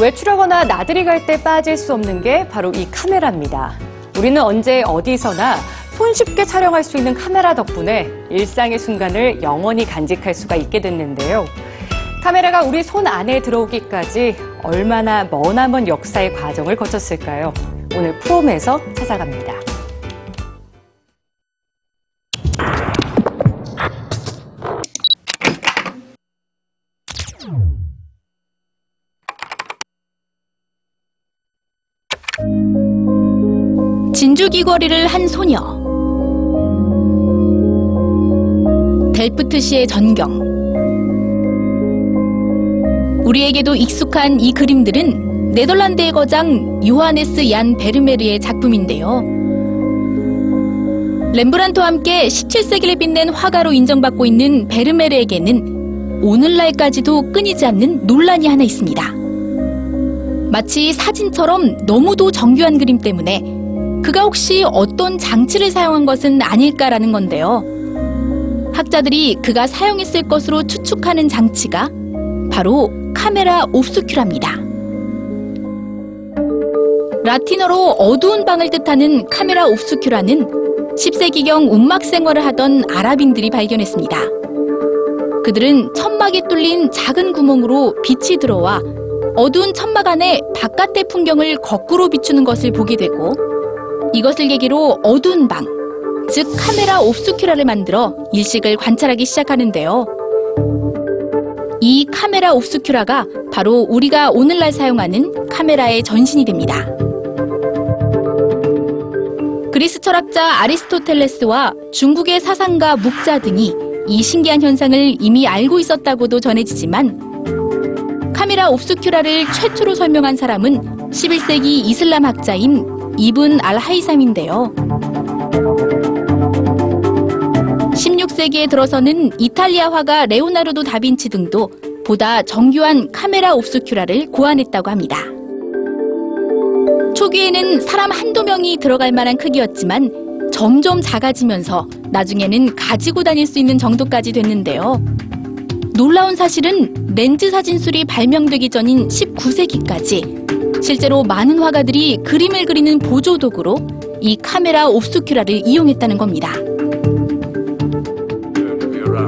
외출하거나 나들이 갈 때 빠질 수 없는 게 바로 이 카메라입니다. 우리는 언제 어디서나 손쉽게 촬영할 수 있는 카메라 덕분에 일상의 순간을 영원히 간직할 수가 있게 됐는데요. 카메라가 우리 손 안에 들어오기까지 얼마나 머나먼 역사의 과정을 거쳤을까요? 오늘 프롬에서 찾아갑니다. 진주 귀걸이를 한 소녀. 델프트시의 전경. 우리에게도 익숙한 이 그림들은 네덜란드의 거장 요하네스 얀 베르메르의 작품인데요. 렘브란트와 함께 17세기를 빛낸 화가로 인정받고 있는 베르메르에게는 오늘날까지도 끊이지 않는 논란이 하나 있습니다. 마치 사진처럼 너무도 정교한 그림 때문에 그가 혹시 어떤 장치를 사용한 것은 아닐까라는 건데요. 학자들이 그가 사용했을 것으로 추측하는 장치가 바로 카메라 옵스큐라입니다. 라틴어로 어두운 방을 뜻하는 카메라 옵스큐라는 10세기경 운막 생활을 하던 아랍인들이 발견했습니다. 그들은 천막이 뚫린 작은 구멍으로 빛이 들어와 어두운 천막 안에 바깥의 풍경을 거꾸로 비추는 것을 보게 되고 이것을 계기로 어두운 방, 즉 카메라 옵스큐라를 만들어 일식을 관찰하기 시작하는데요. 이 카메라 옵스큐라가 바로 우리가 오늘날 사용하는 카메라의 전신이 됩니다. 그리스 철학자 아리스토텔레스와 중국의 사상가 묵자 등이 이 신기한 현상을 이미 알고 있었다고도 전해지지만 카메라 옵스큐라를 최초로 설명한 사람은 11세기 이슬람 학자인 이븐 알 하이삼인데요. 16세기에 들어서는 이탈리아 화가 레오나르도 다빈치 등도 보다 정교한 카메라 옵스큐라를 고안했다고 합니다. 초기에는 사람 한두 명이 들어갈 만한 크기였지만 점점 작아지면서 나중에는 가지고 다닐 수 있는 정도까지 됐는데요. 놀라운 사실은 렌즈 사진술이 발명되기 전인 19세기까지 실제로 많은 화가들이 그림을 그리는 보조 도구로 이 카메라 옵스큐라를 이용했다는 겁니다.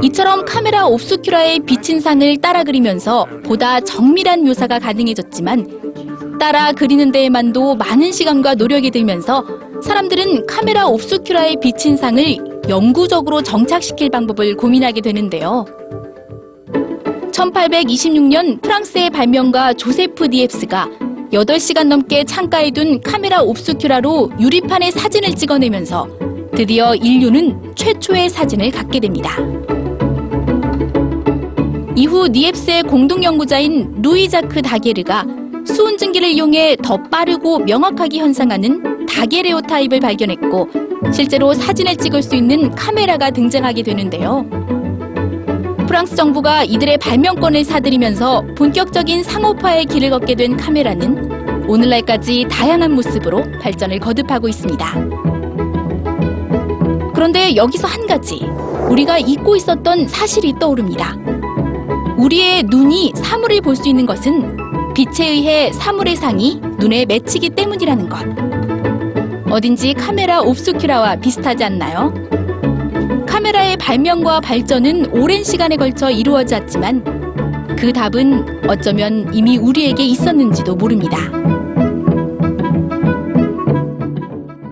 이처럼 카메라 옵스큐라의 비친 상을 따라 그리면서 보다 정밀한 묘사가 가능해졌지만 따라 그리는 데에만도 많은 시간과 노력이 들면서 사람들은 카메라 옵스큐라의 비친 상을 영구적으로 정착시킬 방법을 고민하게 되는데요. 1826년 프랑스의 발명가 조세프 디엡스가 8시간 넘게 창가에 둔 카메라 옵스큐라로 유리판에 사진을 찍어내면서 드디어 인류는 최초의 사진을 갖게 됩니다. 이후 니엡스의 공동 연구자인 루이자크 다게르가 수은 증기를 이용해 더 빠르고 명확하게 현상하는 다게레오 타입을 발견했고 실제로 사진을 찍을 수 있는 카메라가 등장하게 되는데요. 프랑스 정부가 이들의 발명권을 사들이면서 본격적인 상업화의 길을 걷게 된 카메라는 오늘날까지 다양한 모습으로 발전을 거듭하고 있습니다. 그런데 여기서 한 가지 우리가 잊고 있었던 사실이 떠오릅니다. 우리의 눈이 사물을 볼 수 있는 것은 빛에 의해 사물의 상이 눈에 맺히기 때문이라는 것. 어딘지 카메라 옵스큐라와 비슷하지 않나요? 카메라의 발명과 발전은 오랜 시간에 걸쳐 이루어졌지만 그 답은 어쩌면 이미 우리에게 있었는지도 모릅니다.